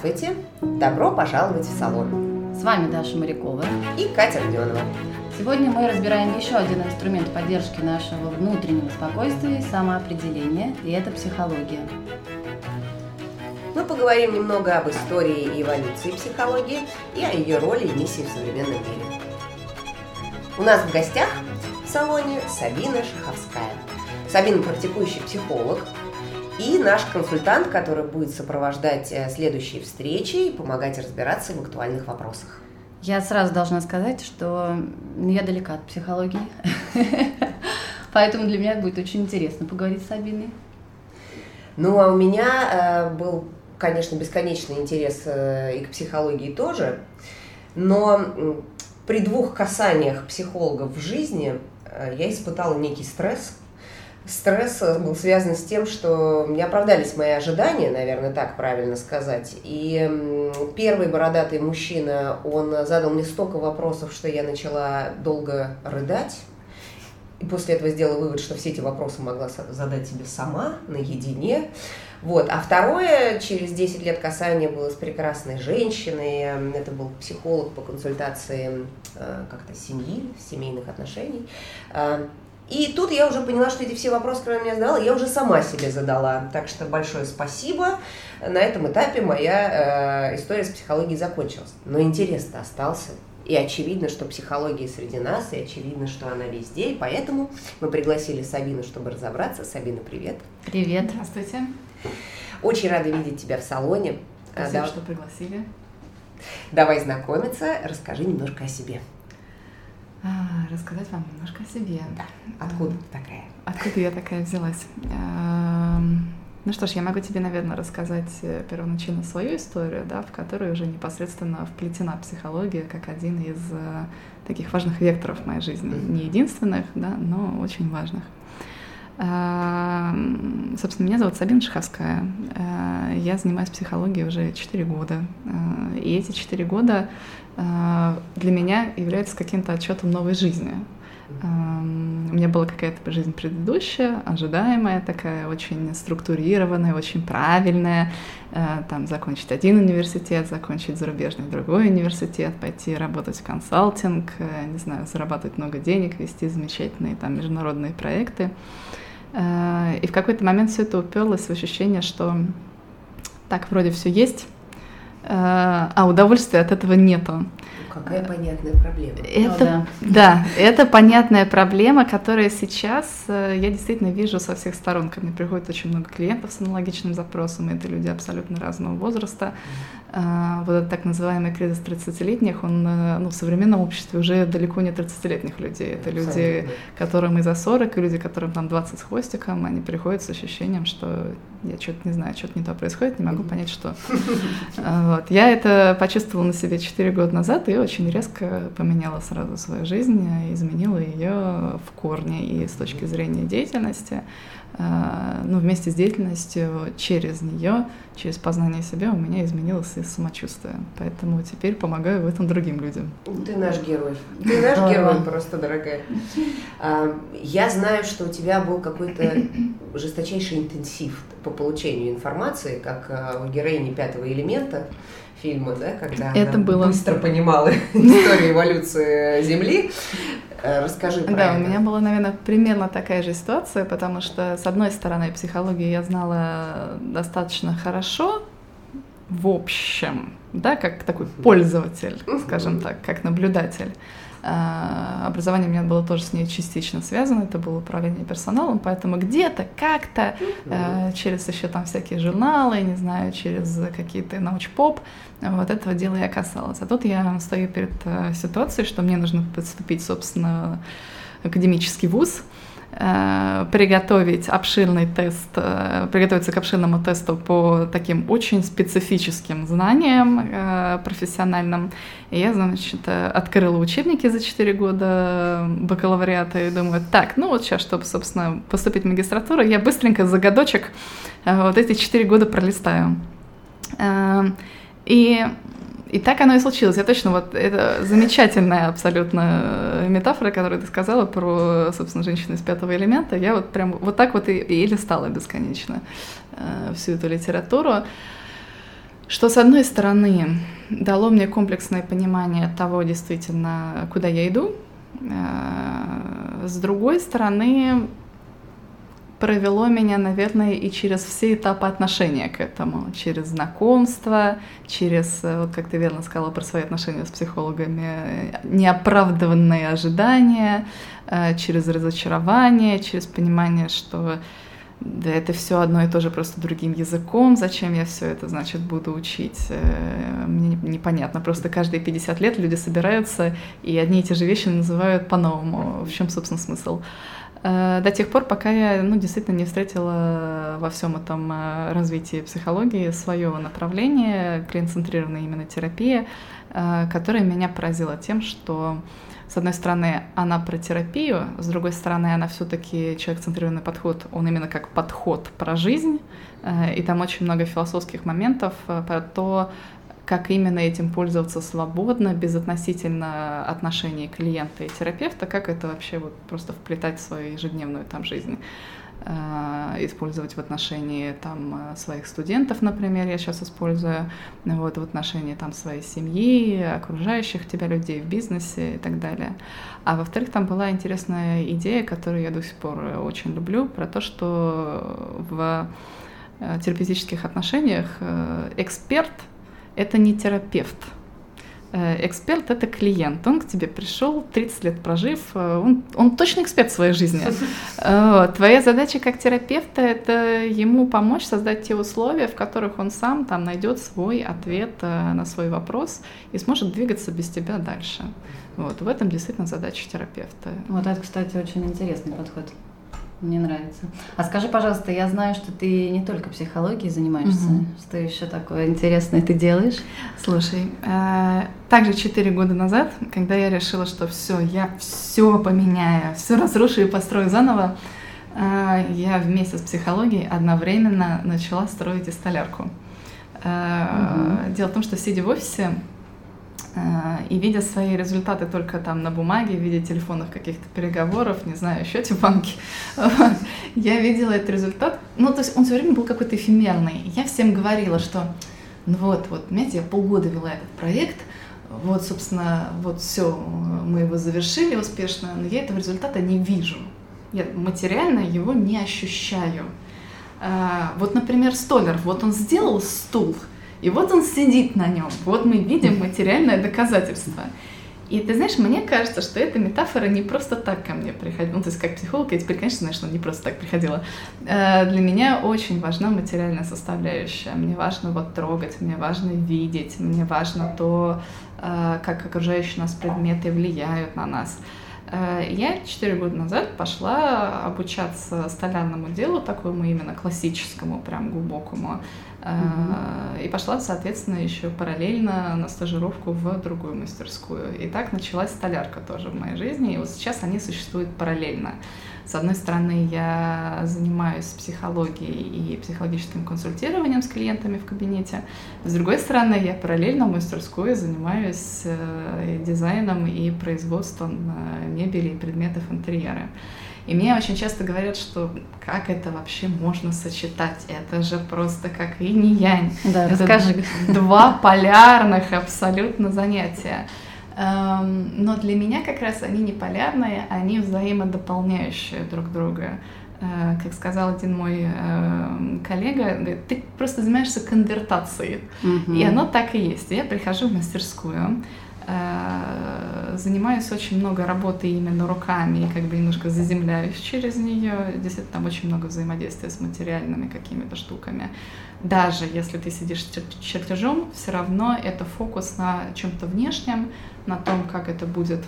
Здравствуйте! Добро пожаловать в салон. С вами Даша Морякова и Катя Родионова. Сегодня мы разбираем еще один инструмент поддержки нашего внутреннего спокойствия и самоопределения, и это психология. Мы поговорим немного об истории и эволюции психологии и о ее роли и миссии в современном мире. У нас в гостях в салоне Сабина Шаховская. Сабина практикующий психолог, и наш консультант, который будет сопровождать э, следующие встречи и помогать разбираться в актуальных вопросах. Я сразу должна сказать, что я далека от психологии, поэтому для меня будет очень интересно поговорить с Сабиной. Ну, а у меня э, был, конечно, бесконечный интерес э, и к психологии тоже, но при двух касаниях психологов в жизни э, я испытала некий стресс, стресс был связан с тем, что не оправдались мои ожидания, наверное, так правильно сказать. И первый бородатый мужчина, он задал мне столько вопросов, что я начала долго рыдать. И после этого сделала вывод, что все эти вопросы могла задать себе сама, наедине. Вот. А второе, через 10 лет касания было с прекрасной женщиной. Это был психолог по консультации э, как-то семьи, семейных отношений. И тут я уже поняла, что эти все вопросы, которые меня задала, я уже сама себе задала. Так что большое спасибо. На этом этапе моя э, история с психологией закончилась. Но интерес-то остался. И очевидно, что психология среди нас, и очевидно, что она везде. И поэтому мы пригласили Сабину, чтобы разобраться. Сабина, привет. Привет. Здравствуйте. Очень рада видеть тебя в салоне. Спасибо, да. что пригласили. Давай знакомиться. Расскажи немножко о себе. А, рассказать вам немножко о себе. Да. Откуда ты такая? Откуда я такая взялась? Ну что ж, я могу тебе, наверное, рассказать э, первоначально свою историю, да, в которой уже непосредственно вплетена психология как один из э, таких важных векторов моей жизни. Не единственных, да, но очень важных. Эм, собственно, меня зовут Сабина Шаховская. Э, я занимаюсь психологией уже 4 года. И эти 4 года а, для меня является каким-то отчетом новой жизни. У меня была какая-то жизнь предыдущая, ожидаемая, такая очень структурированная, очень правильная. Там закончить один университет, закончить зарубежный другой университет, пойти работать в консалтинг, э, не знаю, зарабатывать много денег, вести замечательные там международные проекты. А, и в какой-то момент все это уперлось в ощущение, что так, вроде все есть, Э, а удовольствия от этого нету. Какая понятная проблема. Это, ну, да. да, это понятная проблема, которая сейчас э, я действительно вижу со всех сторон. Ко мне приходит очень много клиентов с аналогичным запросом, это люди абсолютно разного возраста. А, вот этот так называемый кризис 30-летних, он э, ну, в современном обществе уже далеко не 30-летних людей. Это люди, которым и за 40, и люди, которым там 20 с хвостиком, они приходят с ощущением, что я что-то не знаю, что-то не то происходит, не могу понять, что. Вот. Я это почувствовала на себе 4 года назад и очень резко поменяла сразу свою жизнь, изменила ее в корне и с точки зрения деятельности. А, ну, вместе с деятельностью через нее, через познание себя у меня изменилось и самочувствие. Поэтому теперь помогаю в этом другим людям. Ты наш герой. Ты наш герой просто, дорогая. А, я знаю, что у тебя был какой-то жесточайший интенсив по получению информации, как а, у героини пятого элемента фильма, да, когда это она было... быстро понимала историю эволюции Земли. Э, расскажи про Да, это. у меня была, наверное, примерно такая же ситуация, потому что, с одной стороны, психологию я знала достаточно хорошо, в общем, да, как такой пользователь, скажем так, как наблюдатель. А, образование у меня было тоже с ней частично связано, это было управление персоналом, поэтому где-то, как-то, а, через еще там всякие журналы, не знаю, через какие-то научпоп, вот этого дела я касалась. А тут я стою перед а, ситуацией, что мне нужно подступить, собственно, академический вуз, Э, приготовить обширный тест, э, приготовиться к обширному тесту по таким очень специфическим знаниям э, профессиональным. И я, значит, открыла учебники за 4 года бакалавриата и думаю, так, ну вот сейчас, чтобы, собственно, поступить в магистратуру, я быстренько за годочек вот эти 4 года пролистаю. И и так оно и случилось. Я точно вот это замечательная абсолютно метафора, которую ты сказала про, собственно, женщину из пятого элемента. Я вот прям вот так вот и, и листала бесконечно э, всю эту литературу. что с одной стороны дало мне комплексное понимание того, действительно, куда я иду, э, с другой стороны провело меня, наверное, и через все этапы отношения к этому, через знакомство, через, э, вот как ты верно сказала про свои отношения с психологами, неоправданные ожидания, э, через разочарование, через понимание, что да это все одно и то же, просто другим языком. Зачем я все это, значит, буду учить? Э, мне непонятно. Просто каждые 50 лет люди собираются и одни и те же вещи называют по-новому. В чем, собственно, смысл? Э, до тех пор, пока я ну, действительно не встретила во всем этом э, развитии психологии свое направление, клиент-центрированная именно терапия, э, которая меня поразила тем, что с одной стороны, она про терапию, с другой стороны, она все-таки человек-центрированный подход, он именно как подход про жизнь, и там очень много философских моментов про то, как именно этим пользоваться свободно, безотносительно отношений клиента и терапевта, как это вообще вот просто вплетать в свою ежедневную там жизнь э, использовать в отношении там своих студентов, например, я сейчас использую, вот в отношении там своей семьи, окружающих тебя людей в бизнесе и так далее. А во-вторых, там была интересная идея, которую я до сих пор очень люблю, про то, что в э, терапевтических отношениях э, эксперт — это не терапевт. Э, эксперт — это клиент. Он к тебе пришел, 30 лет прожив, э, он, он точно эксперт в своей жизни. Э, твоя задача как терапевта — это ему помочь создать те условия, в которых он сам там найдет свой ответ на свой вопрос и сможет двигаться без тебя дальше. Вот, в этом действительно задача терапевта. Вот это, кстати, очень интересный подход. Мне нравится. А скажи, пожалуйста, я знаю, что ты не только психологией занимаешься, угу. что еще такое интересное ты делаешь? Слушай, э, также 4 года назад, когда я решила, что все, я все поменяю, все разрушу и построю заново, э, я вместе с психологией одновременно начала строить и столярку. Э, угу. Дело в том, что сидя в офисе, и видя свои результаты только там на бумаге, видя телефонных каких-то переговоров, не знаю, счете в банке, я видела этот результат. Ну, то есть он все время был какой-то эфемерный. Я всем говорила, что ну вот, вот, понимаете, я полгода вела этот проект, вот, собственно, вот все, мы его завершили успешно, но я этого результата не вижу. Я материально его не ощущаю. Э, вот, например, столер, вот он сделал стул, и вот он сидит на нем. Вот мы видим материальное доказательство. И ты знаешь, мне кажется, что эта метафора не просто так ко мне приходила. Ну, то есть как психолог, я теперь, конечно, знаю, что она не просто так приходила. Э, для меня очень важна материальная составляющая. Мне важно вот трогать, мне важно видеть, мне важно то, э, как окружающие нас предметы влияют на нас. Э, я четыре года назад пошла обучаться столярному делу, такому именно классическому, прям глубокому. Uh-huh. И пошла, соответственно, еще параллельно на стажировку в другую мастерскую. И так началась столярка тоже в моей жизни. И вот сейчас они существуют параллельно. С одной стороны, я занимаюсь психологией и психологическим консультированием с клиентами в кабинете. С другой стороны, я параллельно в мастерской занимаюсь э, дизайном и производством э, мебели и предметов интерьера. И мне очень часто говорят, что как это вообще можно сочетать? Это же просто как и не янь. Да, это расскажи. Два полярных абсолютно занятия. Эм, но для меня как раз они не полярные, они взаимодополняющие друг друга. Э, как сказал один мой эм, коллега, говорит, ты просто занимаешься конвертацией. Угу. И оно так и есть. Я прихожу в мастерскую, э, занимаюсь очень много работы именно руками и как бы немножко заземляюсь через нее. Действительно, там очень много взаимодействия с материальными какими-то штуками даже если ты сидишь с чертежом, все равно это фокус на чем-то внешнем, на том, как это будет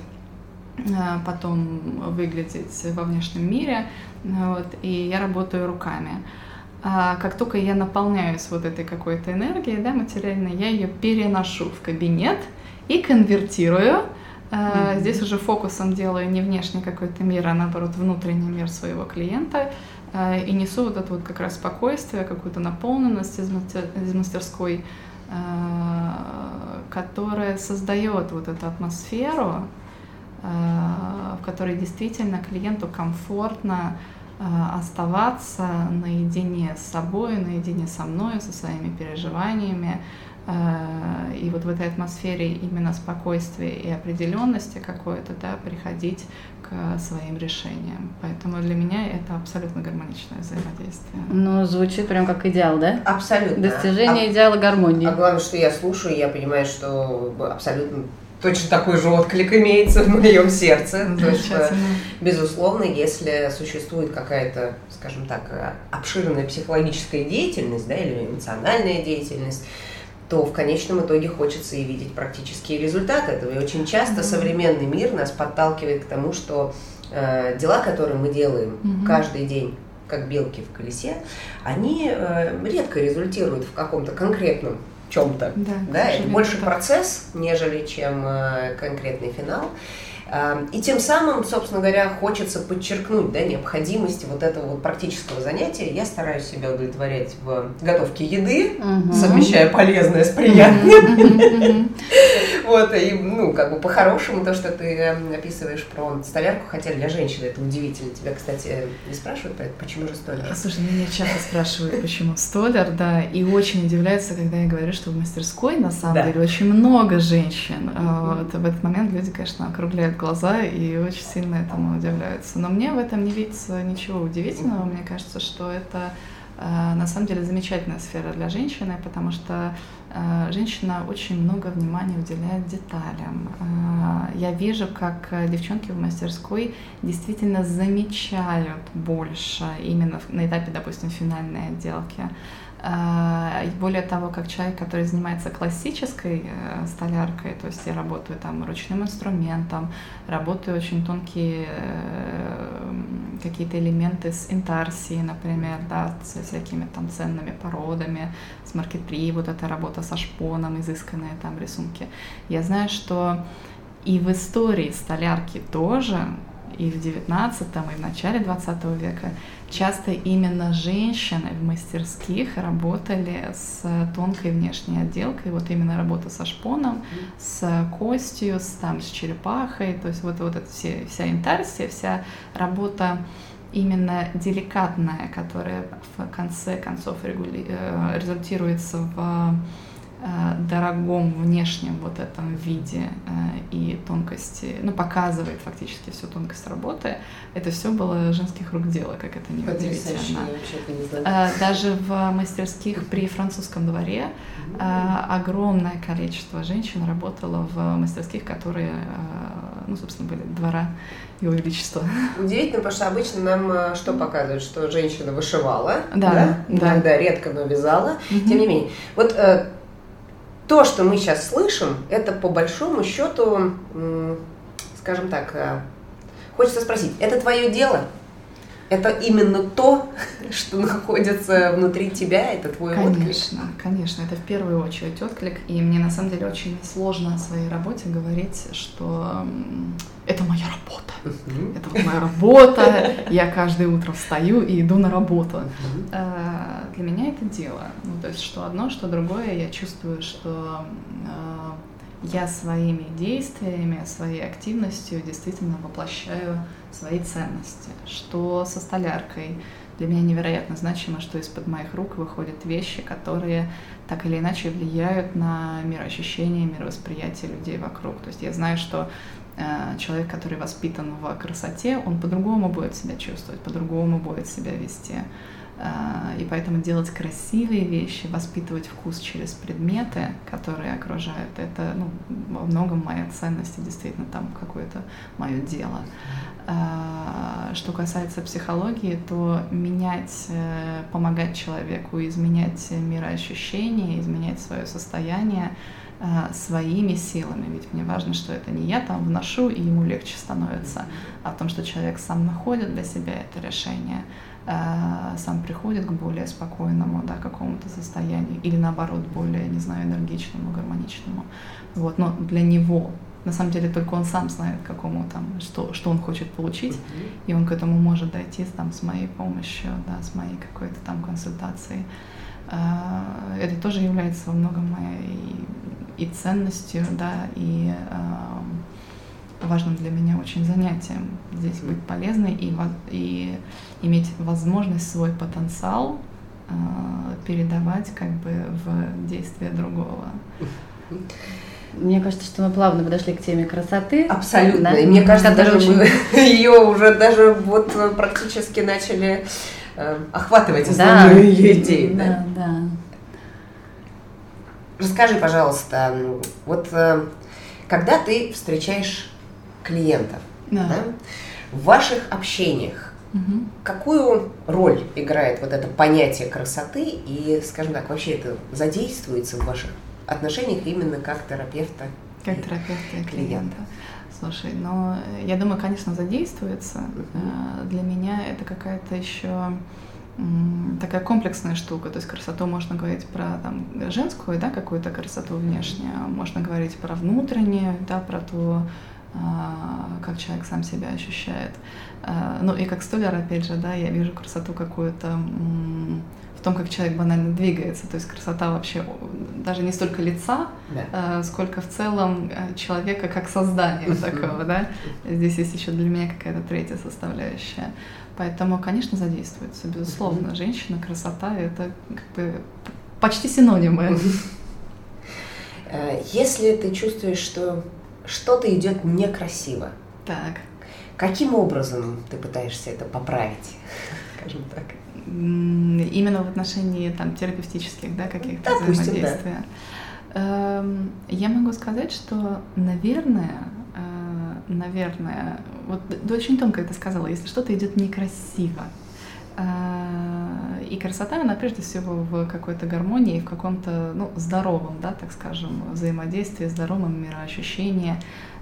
э, потом выглядеть во внешнем мире. Вот, и я работаю руками. А как только я наполняюсь вот этой какой-то энергией да, материальной, я ее переношу в кабинет и конвертирую. Mm-hmm. Здесь уже фокусом делаю не внешний какой-то мир, а наоборот внутренний мир своего клиента. Э, и несу вот это вот как раз спокойствие, какую-то наполненность из, мастер, из мастерской, э, которая создает вот эту атмосферу, в которой действительно клиенту комфортно оставаться наедине с собой, наедине со мной, со своими переживаниями, и вот в этой атмосфере именно спокойствия и определенности какой-то, да, приходить к своим решениям. Поэтому для меня это абсолютно гармоничное взаимодействие. Ну, звучит прям как идеал, да? Абсолютно. Достижение а, идеала гармонии. А главное, что я слушаю, я понимаю, что абсолютно точно такой же отклик имеется в моем сердце. То есть, безусловно, если существует какая-то, скажем так, обширная психологическая деятельность, да, или эмоциональная деятельность, то в конечном итоге хочется и видеть практические результаты этого. И очень часто mm-hmm. современный мир нас подталкивает к тому, что э, дела, которые мы делаем mm-hmm. каждый день, как белки в колесе, они э, редко результируют в каком-то конкретном чем-то. Да, да? Это больше процесс, нежели чем э, конкретный финал. И тем самым, собственно говоря, хочется подчеркнуть да, необходимость вот этого вот практического занятия. Я стараюсь себя удовлетворять в готовке еды, угу. совмещая полезное с приятным. Вот, и, ну, как бы по-хорошему то, что ты эм, описываешь про столярку, хотя для женщины это удивительно. Тебя, кстати, не спрашивают про это, почему же столяр? Слушай, меня часто спрашивают, почему столяр, да, и очень удивляются, когда я говорю, что в мастерской, на самом деле, очень много женщин. Вот, в этот момент люди, конечно, округляют глаза и очень сильно этому удивляются. Но мне в этом не видится ничего удивительного. Мне кажется, что это э, на самом деле замечательная сфера для женщины, потому что э, женщина очень много внимания уделяет деталям. Э, я вижу, как девчонки в мастерской действительно замечают больше именно на этапе, допустим, финальной отделки. А, более того, как человек, который занимается классической э, столяркой, то есть я работаю там ручным инструментом, работаю очень тонкие э, какие-то элементы с интарсией, например, да, со всякими там ценными породами, с маркетри, вот эта работа со шпоном, изысканные там рисунки. Я знаю, что и в истории столярки тоже и в XIX, и в начале XX века часто именно женщины в мастерских работали с тонкой внешней отделкой, вот именно работа со шпоном, с костью, с, там, с черепахой, то есть вот, вот эта все, вся интарсия, вся работа именно деликатная, которая в конце концов регули... Э, результируется в дорогом внешнем вот этом виде э, и тонкости, ну, показывает фактически всю тонкость работы, это все было женских рук дело, как это не удивительно. Э, даже в мастерских при французском дворе огромное количество женщин работало в мастерских, которые, ну, собственно, были двора его величества. Удивительно, потому что обычно нам что показывают, что женщина вышивала, да, да, иногда редко, но вязала. Угу. Тем не менее, вот то, что мы сейчас слышим, это по большому счету, скажем так, э, хочется спросить, это твое дело? Это именно то, что находится внутри тебя, это твой конечно, отклик? Конечно, конечно, это в первую очередь отклик, и мне на самом деле очень сложно о своей работе говорить, что это моя работа, это вот моя работа, я каждое утро встаю и иду на работу. А, для меня это дело, ну, то есть что одно, что другое, я чувствую, что а, я своими действиями, своей активностью действительно воплощаю свои ценности. Что со столяркой для меня невероятно значимо, что из-под моих рук выходят вещи, которые так или иначе влияют на мироощущение, мировосприятие людей вокруг. То есть я знаю, что э, человек, который воспитан в красоте, он по-другому будет себя чувствовать, по-другому будет себя вести. А, и поэтому делать красивые вещи, воспитывать вкус через предметы, которые окружают, это ну, во многом моя ценность и действительно там какое-то мое дело. А, что касается психологии, то менять, э, помогать человеку изменять мироощущение, изменять свое состояние а, своими силами. Ведь мне важно, что это не я там вношу, и ему легче становится, а о том, что человек сам находит для себя это решение. Э, сам приходит к более спокойному, да, какому-то состоянию, или наоборот, более, не знаю, энергичному, гармоничному. Вот, но для него, на самом деле, только он сам знает, какому там, что, что он хочет получить, mm-hmm. и он к этому может дойти там с моей помощью, да, с моей какой-то там консультацией. Э, это тоже является во многом моей и ценностью, да, и эм, важным для меня очень занятием здесь быть полезной и, и иметь возможность свой потенциал передавать как бы в действие другого. Мне кажется, что мы плавно подошли к теме красоты. Абсолютно. Да? И мне кажется, даже очень... мы ее уже даже вот практически начали э, охватывать основную да, ее идею. Да, да, да. Расскажи, пожалуйста, вот э, когда ты встречаешь клиентов, да. Да, в ваших общениях, угу. какую роль играет вот это понятие красоты и, скажем так, вообще это задействуется в ваших отношениях именно как терапевта? Как терапевта и клиента. Слушай, но я думаю, конечно, задействуется. Uh-huh. Для меня это какая-то еще такая комплексная штука. То есть красоту можно говорить про там, женскую, да, какую-то красоту внешнюю, можно говорить про внутреннюю, да, про то, а, как человек сам себя ощущает. А, ну и как столер, опять же, да, я вижу красоту какую-то в том, как человек банально двигается. То есть красота вообще даже не столько лица, да. А, сколько в целом человека как создания такого, да. Здесь есть еще для меня какая-то третья составляющая. Поэтому, конечно, задействуется, безусловно. Женщина, красота — это как бы почти синонимы. Э, если ты чувствуешь, что что-то идет некрасиво, так. каким образом ты пытаешься это поправить, скажем так? Именно в отношении там терапевтических, да, каких-то Допустим, взаимодействий. Да. Эм, я могу сказать, что, наверное, наверное, вот ты очень тонко это сказала, если что-то идет некрасиво. А, и красота, она прежде всего в какой-то гармонии, в каком-то ну, здоровом, да, так скажем, взаимодействии, здоровом мироощущении.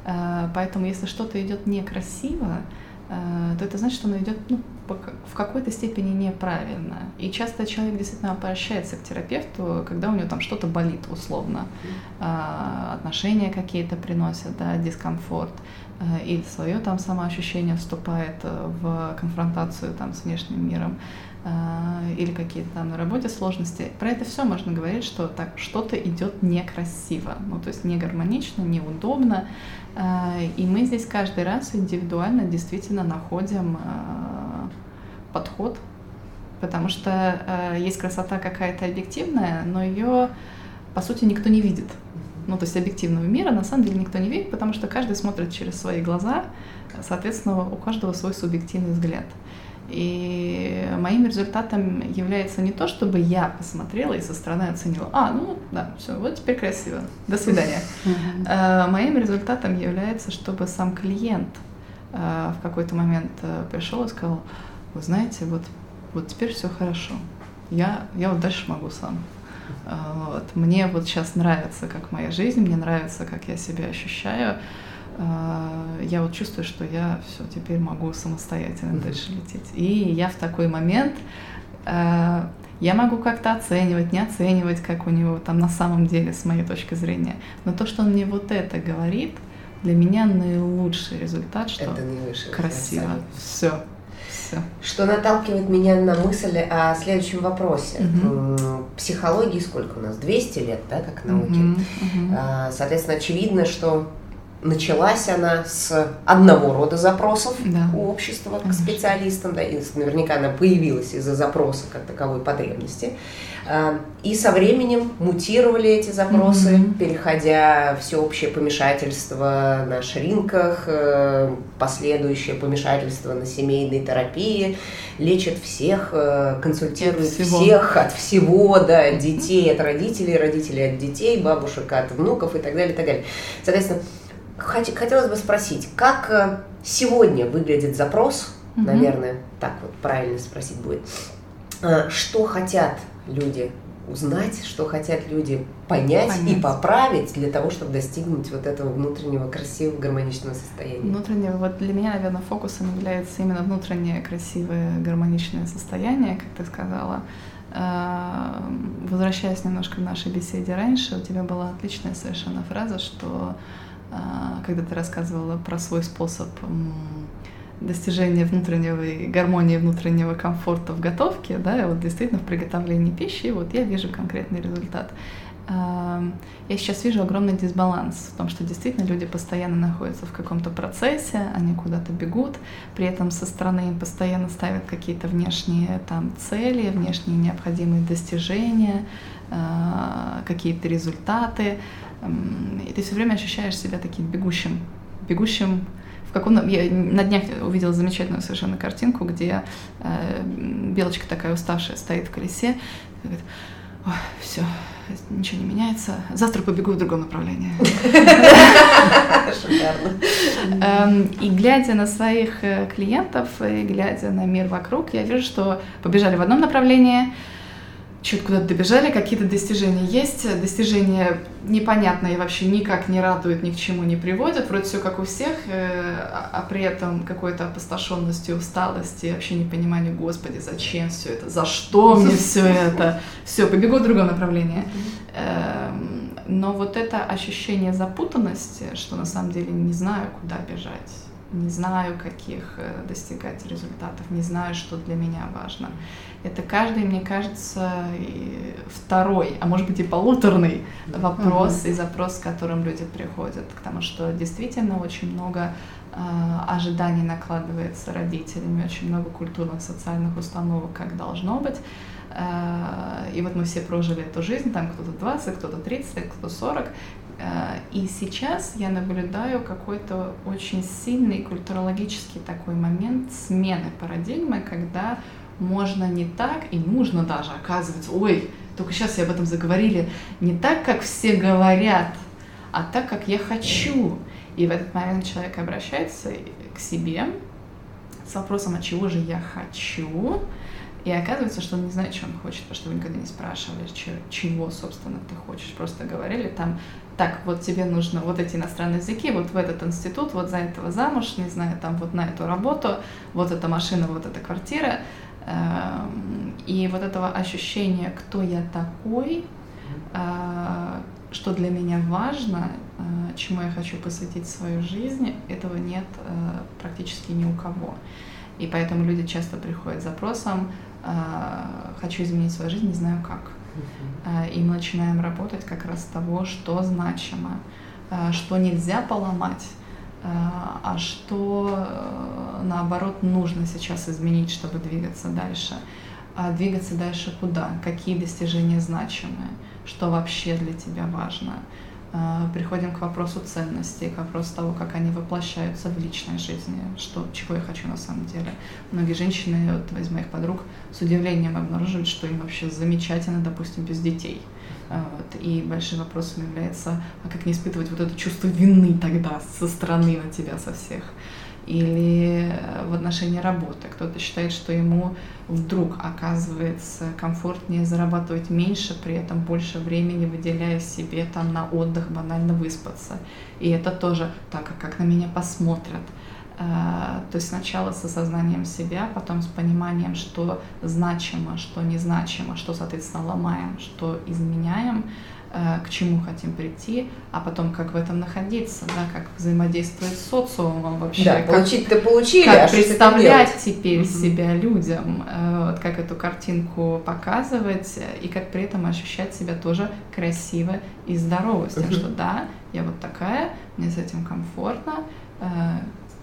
А, поэтому если что-то идет некрасиво, то это значит, что оно идет ну, в какой-то степени неправильно. И часто человек действительно обращается к терапевту, когда у него там что-то болит условно, отношения какие-то приносят, да, дискомфорт. Э, или свое там самоощущение вступает э, в конфронтацию там с внешним миром, э, или какие-то там на работе сложности. Про это все можно говорить, что так что-то идет некрасиво, ну то есть не гармонично, неудобно. И мы здесь каждый раз индивидуально действительно находим подход, потому что есть красота какая-то объективная, но ее по сути никто не видит ну, то есть объективного мира, на самом деле никто не видит, потому что каждый смотрит через свои глаза, соответственно, у каждого свой субъективный взгляд. И моим результатом является не то, чтобы я посмотрела и со стороны оценила, а, ну да, все, вот теперь красиво, до свидания. А, моим результатом является, чтобы сам клиент а, в какой-то момент а, пришел и сказал, вы знаете, вот, вот теперь все хорошо, я, я вот дальше могу сам. Вот. Мне вот сейчас нравится, как моя жизнь, мне нравится, как я себя ощущаю. А, я вот чувствую, что я все теперь могу самостоятельно mm-hmm. дальше лететь. И я в такой момент а, я могу как-то оценивать, не оценивать, как у него там на самом деле, с моей точки зрения. Но то, что он мне вот это говорит, для меня наилучший результат, что это наилучший красиво. Все все. Что наталкивает меня на мысль о следующем вопросе. Угу. Психологии сколько у нас? 200 лет, да, как науки. Угу, угу. Соответственно, очевидно, что началась она с одного рода запросов да. у общества к специалистам, да, и наверняка она появилась из-за запроса как таковой потребности. А, и со временем мутировали эти запросы, mm-hmm. переходя всеобщее помешательство на шринках, э, последующее помешательство на семейной терапии, лечат всех, э, консультируют от всех от всего, да, детей от родителей, родителей от детей, бабушек от внуков и так далее, и так далее. Соответственно, хотелось бы спросить, как э, сегодня выглядит запрос, mm-hmm. наверное, так вот правильно спросить будет, что хотят люди узнать, что хотят люди понять, понять и поправить для того, чтобы достигнуть вот этого внутреннего красивого гармоничного состояния. Внутреннего, вот для меня, наверное, фокусом является именно внутреннее красивое гармоничное состояние, как ты сказала. А, возвращаясь немножко к нашей беседе раньше, у тебя была отличная совершенно фраза, что когда ты рассказывала про свой способ достижения внутреннего гармонии, внутреннего комфорта в готовке, да, вот действительно в приготовлении пищи, вот я вижу конкретный результат. я сейчас вижу огромный дисбаланс в том, что действительно люди постоянно находятся в каком-то процессе, они куда-то бегут, при этом со стороны им постоянно ставят какие-то внешние там цели, внешние необходимые достижения, а, какие-то результаты, и ты все время ощущаешь себя таким бегущим, бегущим в каком я на днях увидела замечательную совершенно картинку, где э, белочка такая уставшая стоит в колесе, и говорит, Ой, все, ничего не меняется. Завтра побегу в другом направлении. Шикарно. Эм, и глядя на своих э, клиентов, и глядя на мир вокруг, я вижу, что побежали в одном направлении, чуть куда-то добежали, какие-то достижения есть, достижения непонятные вообще никак не радуют, ни к чему не приводят, вроде все как у всех, э, а, а при этом какой-то опустошенности, усталости, вообще непонимание, господи, зачем все это, за что мне все это, все, побегу в другое направление. Эм, но вот это ощущение запутанности, что на самом деле не знаю, куда бежать, не знаю, каких э, достигать результатов, не знаю, что для меня важно. Это каждый, мне кажется, второй, а может быть и полуторный вопрос uh-huh. и запрос, с которым люди приходят. Потому что действительно очень много э, ожиданий накладывается родителями, очень много культурных, социальных установок, как должно быть. Э, и вот мы все прожили эту жизнь, там кто-то 20, кто-то 30, кто-то 40. Э, и сейчас я наблюдаю какой-то очень сильный культурологический такой момент смены парадигмы, когда можно не так, и нужно даже, оказывается, ой, только сейчас я об этом заговорили, не так, как все говорят, а так, как я хочу. И в этот момент человек обращается к себе с вопросом, а чего же я хочу, и оказывается, что он не знает, что он хочет, потому что вы никогда не спрашивали, чего, собственно, ты хочешь. Просто говорили там, так, вот тебе нужно вот эти иностранные языки, вот в этот институт, вот за этого замуж, не знаю, там вот на эту работу, вот эта машина, вот эта квартира. Эм, и вот этого ощущения, кто я такой, э, что для меня важно, э, чему я хочу посвятить свою жизнь, этого нет э, практически ни у кого. И поэтому люди часто приходят с запросом «хочу изменить свою жизнь, не знаю как». И мы начинаем работать как раз с того, что значимо, что нельзя поломать, а, а что э, наоборот нужно сейчас изменить, чтобы двигаться дальше. А двигаться дальше куда? Какие достижения значимые? Что вообще для тебя важно? А, приходим к вопросу ценностей, к вопросу того, как они воплощаются в личной жизни, что, чего я хочу на самом деле. Многие женщины, вот из моих подруг, с удивлением обнаруживают, что им вообще замечательно, допустим, без детей – а, вот. И большим вопросом является, а как не испытывать вот это чувство вины тогда со стороны на тебя со всех? Или э, в отношении работы. Кто-то считает, что ему вдруг оказывается комфортнее зарабатывать меньше, при этом больше времени выделяя себе там на отдых, банально выспаться. И это тоже так, как на меня посмотрят – Э, то есть сначала с осознанием себя, потом с пониманием, что значимо, что незначимо, что, соответственно, ломаем, что изменяем, к чему хотим прийти, а потом как в этом находиться, да, как взаимодействовать с социумом вообще. Да, получить-то получили, как а представлять теперь угу. себя людям, э, вот как эту картинку показывать и как при этом ощущать себя тоже красиво и здорово, с тем, угу. что да, я вот такая, мне с этим комфортно,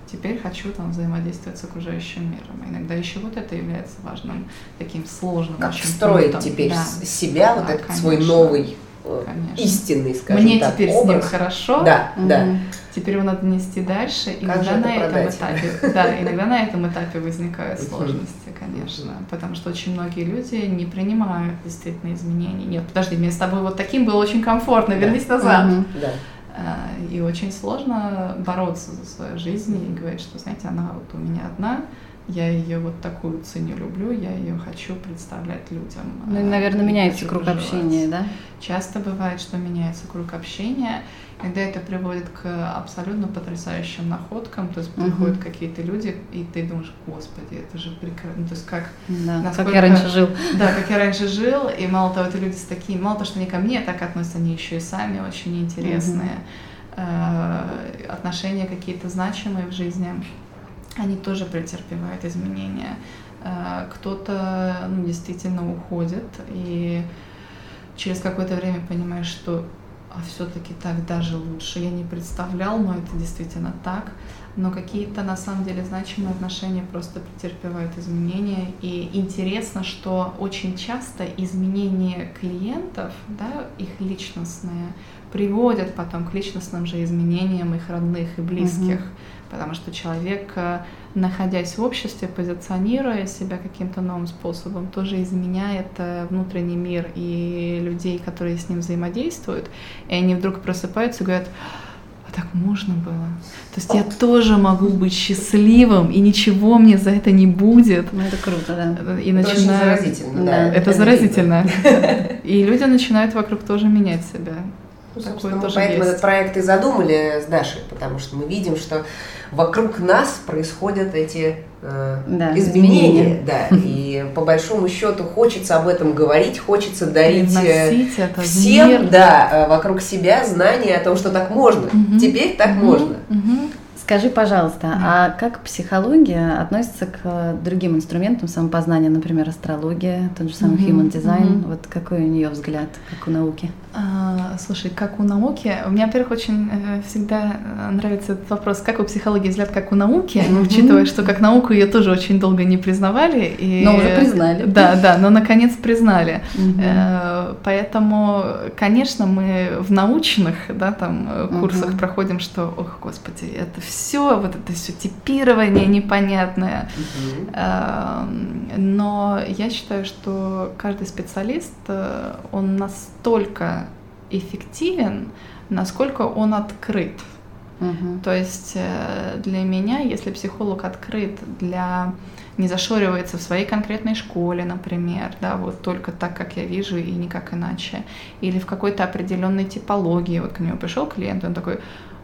Теперь хочу там взаимодействовать с окружающим миром. Иногда еще вот это является важным, таким сложным. Как строить пунктом. теперь да. себя, да, вот этот конечно. свой новый э, Конечно. истинный, скажем Мне так, теперь образ. с ним хорошо. Да, угу. да. Теперь его надо нести дальше. Иногда на этом этапе, да, иногда на этом этапе возникают сложности, конечно, потому что очень многие люди не принимают действительно изменений. Нет, подожди, мне с тобой вот таким было очень комфортно, вернись назад. Да. А, и очень сложно бороться за свою жизнь и говорить, что, знаете, она вот у меня одна, я ее вот такую ценю, люблю, я ее хочу представлять людям. Ну, и, наверное, меняется круг проживать. общения, да? Часто бывает, что меняется круг общения. Иногда это приводит к абсолютно потрясающим находкам. То есть угу. приходят какие-то люди, и ты думаешь, господи, это же прекрасно. Ну, то есть как... Да, насколько... как я раньше жил. Да, как я раньше жил. И мало того, это люди с такими... Мало того, что они ко мне так относятся, они еще и сами очень интересные. Угу. Отношения какие-то значимые в жизни, они тоже претерпевают изменения. Э, кто-то ну, действительно уходит, и через какое-то время понимаешь, что а все-таки так даже лучше. Я не представлял, но это действительно так. Но какие-то на самом деле значимые отношения просто претерпевают изменения. И интересно, что очень часто изменения клиентов, да, их личностные, приводят потом к личностным же изменениям их родных и близких. Mm-hmm. Потому что человек, э, находясь в обществе, позиционируя себя каким-то новым способом, тоже изменяет э, внутренний мир и людей, которые с ним взаимодействуют. И они вдруг просыпаются и говорят, а так можно было. То есть я тоже могу быть счастливым, и ничего мне за это не будет. Ну, это круто, да. И это начинают... заразительно, да. Это заразительно. И люди начинают вокруг тоже менять себя. Ну, Такое мы поэтому есть. этот проект и задумали с Дашей, потому что мы видим, что вокруг нас происходят эти э, да, изменения, изменения. да, и по большому счету хочется об этом говорить, хочется дарить э, это всем, мир. да, э, вокруг себя знания о том, что так можно, угу. теперь так угу. можно. Угу. Скажи, пожалуйста, а как психология относится к другим инструментам самопознания, например, астрология, тот же самый mm-hmm. human design? Mm-hmm. Вот какой у нее взгляд, как у науки? А, слушай, как у науки, меня, во-первых, очень э, всегда нравится этот вопрос, как у психологии взгляд, как у науки, mm-hmm. учитывая, что как науку ее тоже очень долго не признавали. И, но уже признали. Да, да, но наконец признали. Mm-hmm. Поэтому, конечно, мы в научных, да, там курсах mm-hmm. проходим, что, ох, господи, это все вот это все типирование непонятное. Но я считаю, что каждый специалист, э, он настолько эффективен, насколько он открыт. Угу. То есть э, для меня, если психолог открыт для не зашоривается в своей конкретной школе, например, да, вот только так, как я вижу, и никак иначе, или в какой-то определенной типологии, вот к нему пришел клиент, он такой,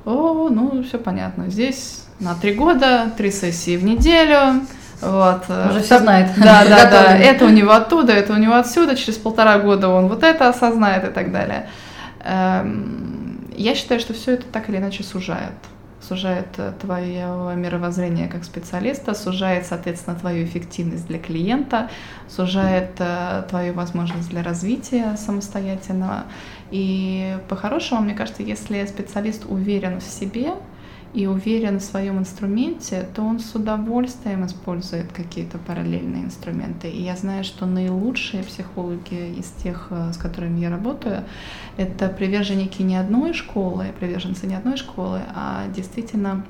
о, ну, все понятно. Здесь на три года, три сессии в неделю. Вот. Уже все знает. Да, да, да. Это у него оттуда, это у него отсюда. Через полтора года он вот это осознает и так далее. Эм, я считаю, что все это так или иначе сужает. Сужает э, твое мировоззрение как специалиста, сужает, соответственно, твою эффективность для клиента, сужает э, твою возможность для развития самостоятельного. И по-хорошему, мне кажется, если специалист уверен в себе и уверен в своем инструменте, то он с удовольствием использует какие-то параллельные инструменты. И я знаю, что наилучшие психологи из тех, э, с которыми я работаю, это приверженники не одной школы, приверженцы не одной школы, а действительно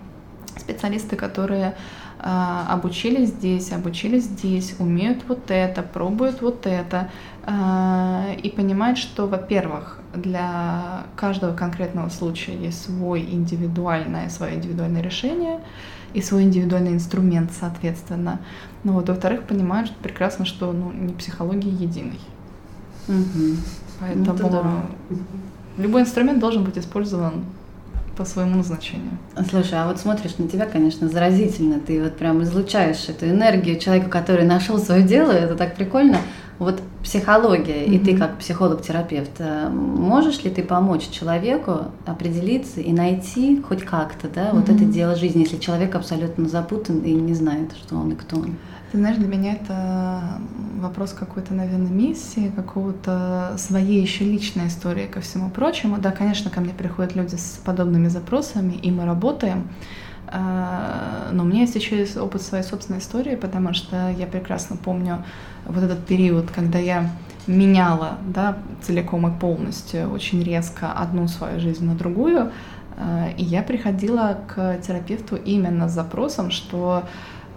специалисты, которые а, обучились здесь, обучились здесь, умеют вот это, пробуют вот это, а, и понимают, что, во-первых, для каждого конкретного случая есть свой индивидуальное, свое индивидуальное решение и свой индивидуальный инструмент, соответственно. Ну вот, во-вторых, понимают что прекрасно, что ну, не психология единой. Угу. Поэтому ну, любой инструмент должен быть использован по своему назначению. Слушай, а вот смотришь на тебя, конечно, заразительно. Ты вот прям излучаешь эту энергию человека, который нашел свое дело. Это так прикольно. Вот психология, mm-hmm. и ты как психолог-терапевт, э, можешь ли ты помочь человеку определиться и найти хоть как-то, да, mm-hmm. вот это дело жизни, если человек абсолютно запутан и не знает, что он и кто он? Ты знаешь, для меня это вопрос какой-то, наверное, миссии, какого-то своей еще личной истории ко всему прочему. Да, конечно, ко мне приходят люди с подобными запросами, и мы работаем. А, но у меня есть еще опыт своей собственной истории, потому что я прекрасно помню вот этот период, когда я меняла да, целиком и полностью, очень резко одну свою жизнь на другую. А, и я приходила к терапевту именно с запросом, что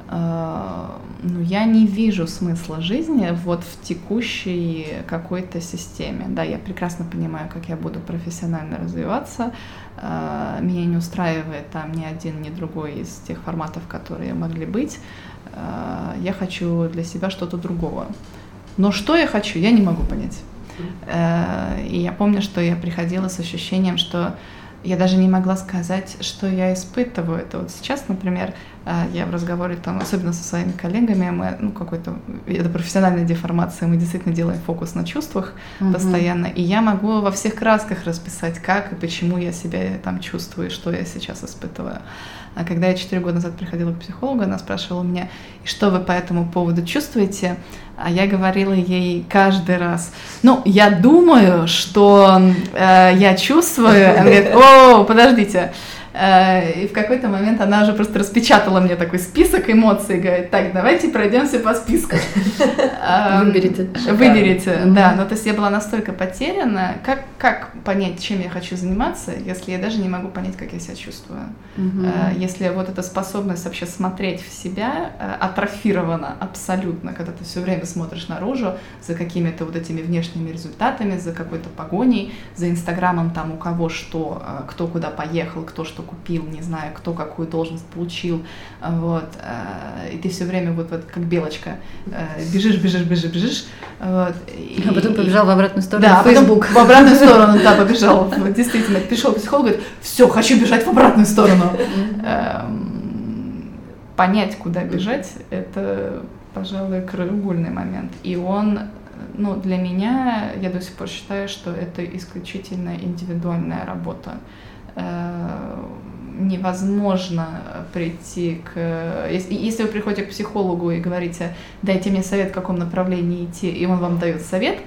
ну, я не вижу смысла жизни вот в текущей какой-то системе. Да, я прекрасно понимаю, как я буду профессионально развиваться. Э, меня не устраивает там ни один, ни другой из тех форматов, которые могли быть. Э, я хочу для себя что-то другого. Но что я хочу, я не могу понять. И я помню, что я приходила с ощущением, что я даже не могла сказать, что я испытываю. Это вот сейчас, например, я в разговоре там, особенно со своими коллегами, мы, ну, какой-то, это профессиональная деформация, мы действительно делаем фокус на чувствах угу. постоянно, и я могу во всех красках расписать, как и почему я себя там чувствую, что я сейчас испытываю. А когда я четыре года назад приходила к психологу, она спрашивала меня, и что вы по этому поводу чувствуете? А я говорила ей каждый раз, ну, я думаю, что э, я чувствую. Она говорит, о, подождите, и в какой-то момент она уже просто распечатала мне такой список эмоций, говорит, так, давайте пройдемся по списку. Выберите. Выберите, да. Но то есть я была настолько потеряна. Как, как понять, чем я хочу заниматься, если я даже не могу понять, как я себя чувствую? Э, если вот эта способность вообще смотреть в себя э, атрофирована абсолютно, когда ты все время смотришь наружу за какими-то вот этими внешними результатами, за какой-то погоней, за инстаграмом там у кого что, кто куда поехал, кто что купил, не знаю, кто какую должность получил, вот, э, и ты все время вот, вот как белочка э, бежишь, бежишь, бежишь, бежишь, вот. И, а потом побежал и, в обратную сторону. Да, в Facebook. в обратную сторону, да, побежал. Действительно, пришел к психологу, говорит, все, хочу бежать в обратную сторону. Эм, понять, куда бежать, это, пожалуй, краеугольный момент. И он ну, для меня, я до сих пор считаю, что это исключительно индивидуальная работа. Э, невозможно прийти к... Если вы приходите к психологу и говорите, дайте мне совет, в каком направлении идти, и он вам дает совет,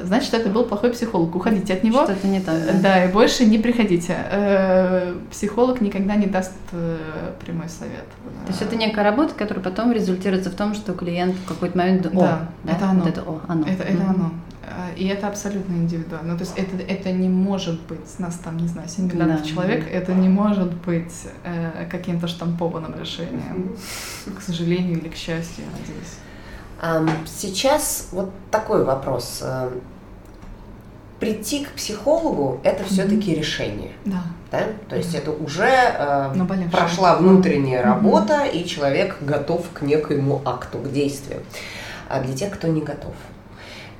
значит, это был плохой психолог. Уходите от него. Что-то не. Да? да, и больше не приходите. Э, психолог никогда не даст э, прямой совет. То есть это некая работа, которая потом результируется в том, что клиент в какой-то момент... О, да, да, это оно. Вот это, о, оно. Это, это mm-hmm. оно. Э, и это абсолютно индивидуально. Ну, то есть это, это не может быть, нас там, не знаю, 7 миллионов да. человек, это не может быть э, каким-то штампованным решением. К сожалению или к счастью, я надеюсь. Сейчас вот такой вопрос. Э, прийти к психологу это mm-hmm. все-таки решение. Да. да? То есть это уже э, прошла внутренняя mm-hmm. работа, и человек готов к некоему акту, к действию. А для тех, кто не готов.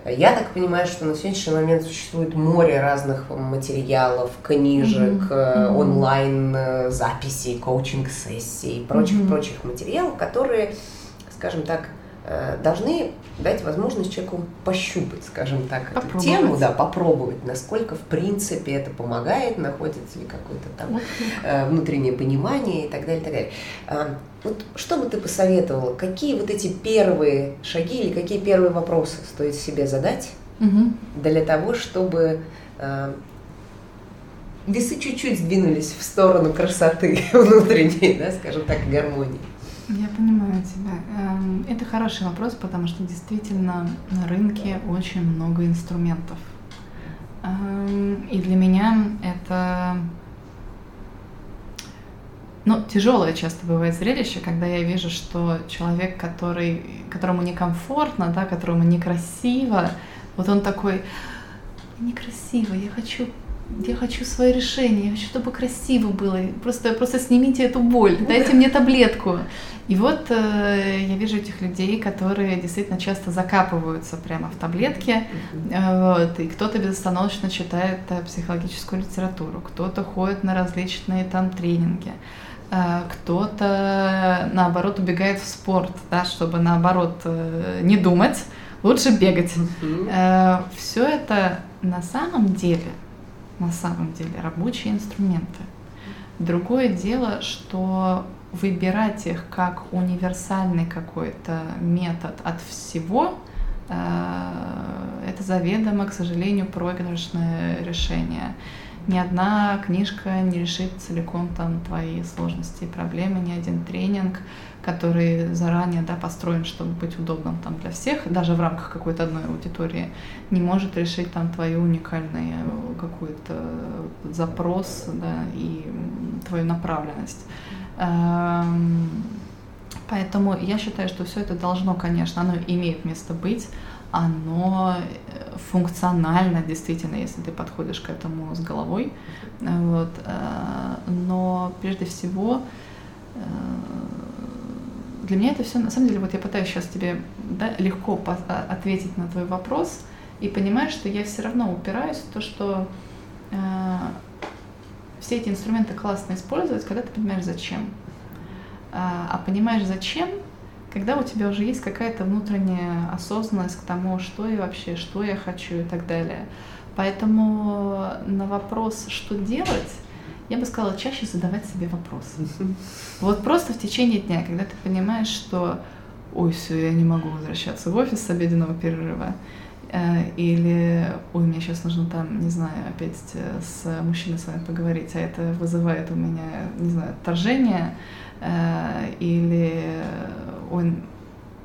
Я так понимаю, что на сегодняшний момент существует море разных материалов, книжек, mm-hmm. онлайн-записей, коучинг-сессий и прочих-прочих mm-hmm. материалов, которые, скажем так, Э, должны дать возможность человеку пощупать, скажем так, эту тему, да, попробовать, насколько в принципе это помогает, находится ли какое-то там э, внутреннее понимание и так далее, и так далее. А, вот что бы ты посоветовала, какие вот эти первые шаги или какие первые вопросы стоит себе задать угу. для того, чтобы э, весы чуть-чуть сдвинулись в сторону красоты внутренней, да, скажем так, гармонии? Я понимаю тебя. Эм, это хороший вопрос, потому что действительно на рынке очень много инструментов. Эм, и для меня это ну, тяжелое часто бывает зрелище, когда я вижу, что человек, который, которому некомфортно, да, которому некрасиво, вот он такой, некрасиво, я хочу я хочу свое решение, я хочу, чтобы красиво было. Просто, просто снимите эту боль, дайте мне таблетку. И вот э, я вижу этих людей, которые действительно часто закапываются прямо в таблетке, э, вот, и кто-то безостановочно читает э, психологическую литературу, кто-то ходит на различные там тренинги, э, кто-то наоборот убегает в спорт, да, чтобы наоборот э, не думать, лучше бегать. Э, все это на самом деле, на самом деле рабочие инструменты. Другое дело, что выбирать их как универсальный какой-то метод от всего, э, это заведомо, к сожалению, проигрышное решение. Ни одна книжка не решит целиком там твои сложности и проблемы, ни один тренинг, который заранее да, построен, чтобы быть удобным там для всех, даже в рамках какой-то одной аудитории, не может решить там твою уникальный какой-то запрос да, и твою направленность. Эм, поэтому я считаю, что все это должно, конечно, оно имеет место быть, оно э, функционально, действительно, если ты подходишь к этому с головой. Вот. Э, но прежде всего э, для меня это все, на самом деле, вот я пытаюсь сейчас тебе да, легко а, ответить на твой вопрос и понимаю, что я все равно упираюсь в то, что все эти инструменты классно использовать, когда ты понимаешь, зачем. А, а понимаешь, зачем, когда у тебя уже есть какая-то внутренняя осознанность к тому, что я вообще, что я хочу и так далее. Поэтому на вопрос, что делать, я бы сказала, чаще задавать себе вопрос. Вот просто в течение дня, когда ты понимаешь, что ой, все, я не могу возвращаться в офис с обеденного перерыва. Э, или, ой, мне сейчас нужно там, не знаю, опять с мужчиной с вами поговорить, а это вызывает у меня, не знаю, отторжение, э, или он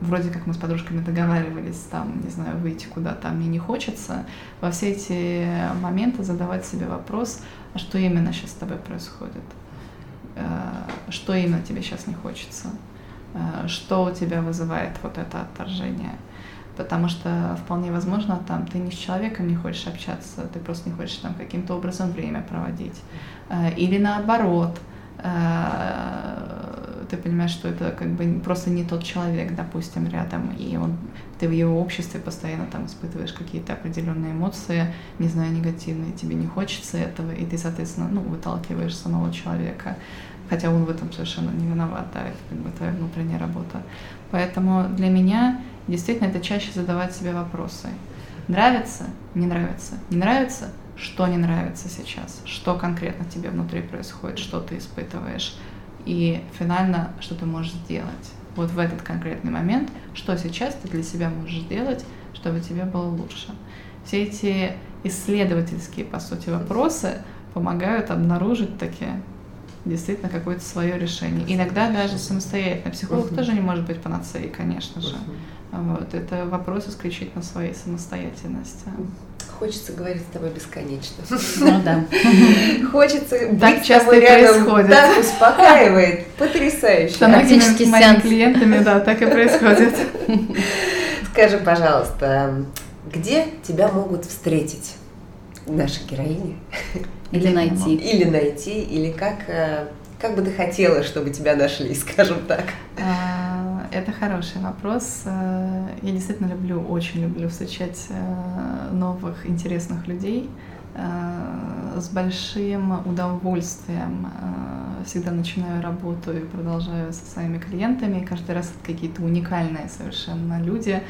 вроде как мы с подружками договаривались там, не знаю, выйти куда-то, а мне не хочется, во все эти моменты задавать себе вопрос, а что именно сейчас с тобой происходит, э, что именно тебе сейчас не хочется, что у тебя вызывает вот это отторжение – потому что вполне возможно, там ты не с человеком не хочешь общаться, ты просто не хочешь там каким-то образом время проводить. Э, или наоборот, э, ты понимаешь, что это как бы просто не тот человек, допустим, рядом, и он, ты в его обществе постоянно там испытываешь какие-то определенные эмоции, не знаю, негативные, тебе не хочется этого, и ты, соответственно, ну, выталкиваешь самого человека, хотя он в этом совершенно не виноват, да, это как бы твоя внутренняя работа. Поэтому для меня действительно это чаще задавать себе вопросы. Нравится? Не нравится? Не нравится? Что не нравится сейчас? Что конкретно тебе внутри происходит? Что ты испытываешь? И финально, что ты можешь сделать? Вот в этот конкретный момент, что сейчас ты для себя можешь сделать, чтобы тебе было лучше? Все эти исследовательские, по сути, вопросы помогают обнаружить такие действительно какое-то свое решение. Иногда даже самостоятельно. Психолог uh-huh. тоже не может быть панацеей, конечно же. Uh-huh. Вот. Это вопрос исключительно своей самостоятельности. Хочется говорить с тобой бесконечно. Ну да. Хочется быть так часто рядом. происходит. Так успокаивает. Потрясающе. С моими клиентами, да, так и происходит. Скажи, пожалуйста, где тебя могут встретить наши героини? Или найти. Или найти, или как, э, как бы ты хотела, чтобы тебя нашли, скажем так? Это хороший вопрос. Э, я действительно люблю, очень люблю встречать э, новых, интересных людей. С большим удовольствием всегда начинаю работу и продолжаю со своими клиентами. Каждый раз это какие-то уникальные совершенно люди.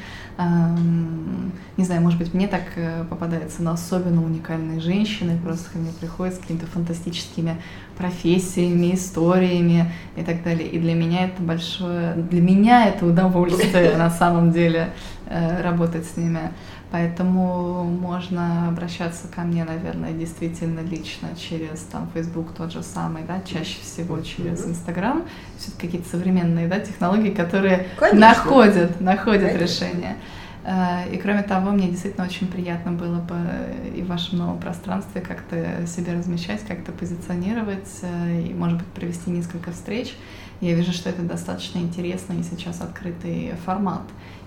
Не знаю, может быть, мне так э, попадается, но особенно уникальные женщины просто ко мне приходят с какими-то фантастическими профессиями, историями и так далее. И для меня это большое, для меня это удовольствие на самом деле э, работать с ними. Поэтому можно обращаться ко мне, наверное, действительно лично через там Facebook тот же самый, да, чаще всего через Instagram. Все какие-то современные да, технологии, которые Конечно. находят, находят Конечно. решение. Э, и кроме того, мне действительно очень приятно было бы и в вашем новом пространстве как-то себя размещать, как-то позиционировать, э, и, может быть, провести несколько встреч. Я вижу, что это достаточно интересный и сейчас открытый формат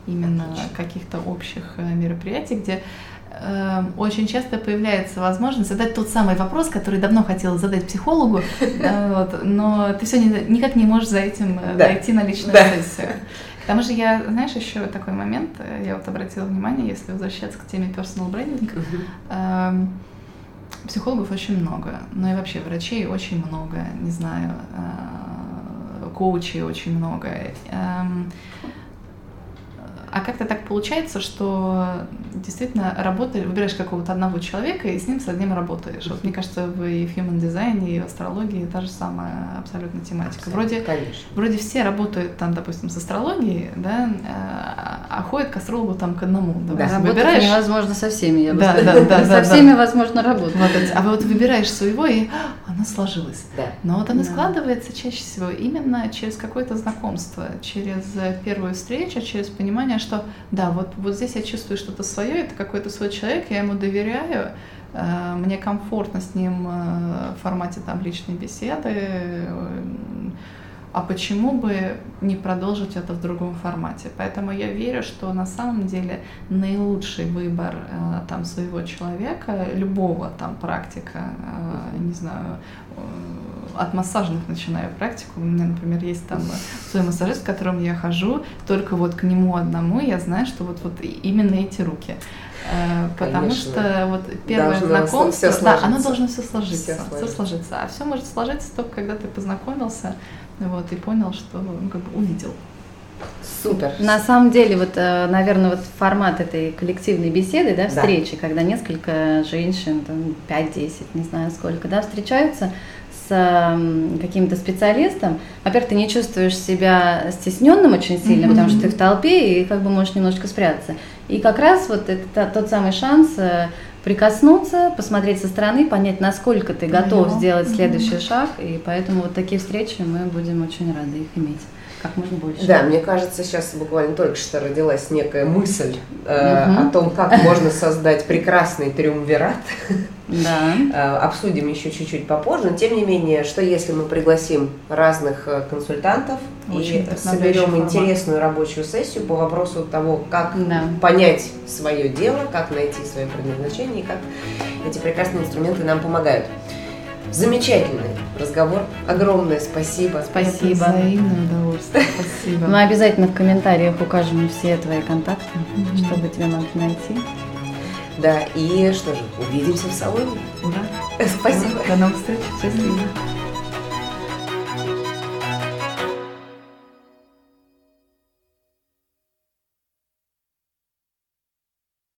именно каких-то общих э, мероприятий, где э, очень часто появляется возможность задать тот самый вопрос, который давно хотела задать психологу, э, вот, но ты все никак не можешь за этим э, да. дойти на личную да. сессию. К тому же я, знаешь, еще такой момент, я вот обратила внимание, если возвращаться к теме personal branding, uh-huh. э, психологов очень много, ну и вообще врачей очень много, не знаю, коучей очень много. А как-то так получается, что действительно работаешь, выбираешь какого-то одного человека и с ним с одним работаешь. Вот мне кажется, в и в human дизайне, и в астрологии та же самая абсолютно тематика. Абсолютно, вроде, конечно. вроде все работают там, допустим, с астрологией, да, а, а ходят к астрологу там к одному. Да, да выбираешь... невозможно со всеми, я бы да. Да, да, со всеми возможно работать. Вот, а вот выбираешь своего, и а, она сложилась. Да. Но вот она да. складывается чаще всего именно через какое-то знакомство, через первую встречу, через понимание, что да, вот, вот здесь я чувствую что-то свое, это какой-то свой человек, я ему доверяю, э, мне комфортно с ним э, в формате там личной беседы, а почему бы не продолжить это в другом формате? Поэтому я верю, что на самом деле наилучший выбор э, там своего человека, любого там практика, э, не знаю, э, от массажных начинаю практику. У меня, например, есть там свой массажист, к которому я хожу, только вот к нему одному я знаю, что вот, вот именно эти руки. Потому Конечно. что вот первое должно знакомство, да, оно должно все сложиться, все, все сложиться. А все может сложиться только когда ты познакомился, вот, и понял, что, ну, как бы увидел. Супер. На самом деле, вот, э, наверное, вот формат этой коллективной беседы, да, встречи, да. когда несколько женщин, там, 5-10, не знаю сколько, да, встречаются, с каким-то специалистом, во-первых, ты не чувствуешь себя стесненным очень сильно, mm-hmm. потому что ты в толпе и как бы можешь немножко спрятаться. И как раз вот это тот самый шанс э, прикоснуться, посмотреть со стороны, понять, насколько ты готов сделать следующий шаг. И поэтому вот такие встречи мы будем очень рады их иметь как можно больше. Да, мне кажется, сейчас буквально только что родилась некая мысль э, угу. о том, как можно создать прекрасный триумвират. Да. Э, обсудим еще чуть-чуть попозже. Но тем не менее, что если мы пригласим разных э, консультантов Очень и соберем формат. интересную рабочую сессию по вопросу того, как да. понять свое дело, как найти свое предназначение и как эти прекрасные инструменты нам помогают. Замечательный разговор. Огромное спасибо. Спасибо. Взаимное удовольствие. Спасибо. Мы обязательно в комментариях укажем все твои контакты, mm-hmm. чтобы тебя могли найти. Да, и что же, увидимся в салоне. Ура. Спасибо. До новых встреч. Счастливо.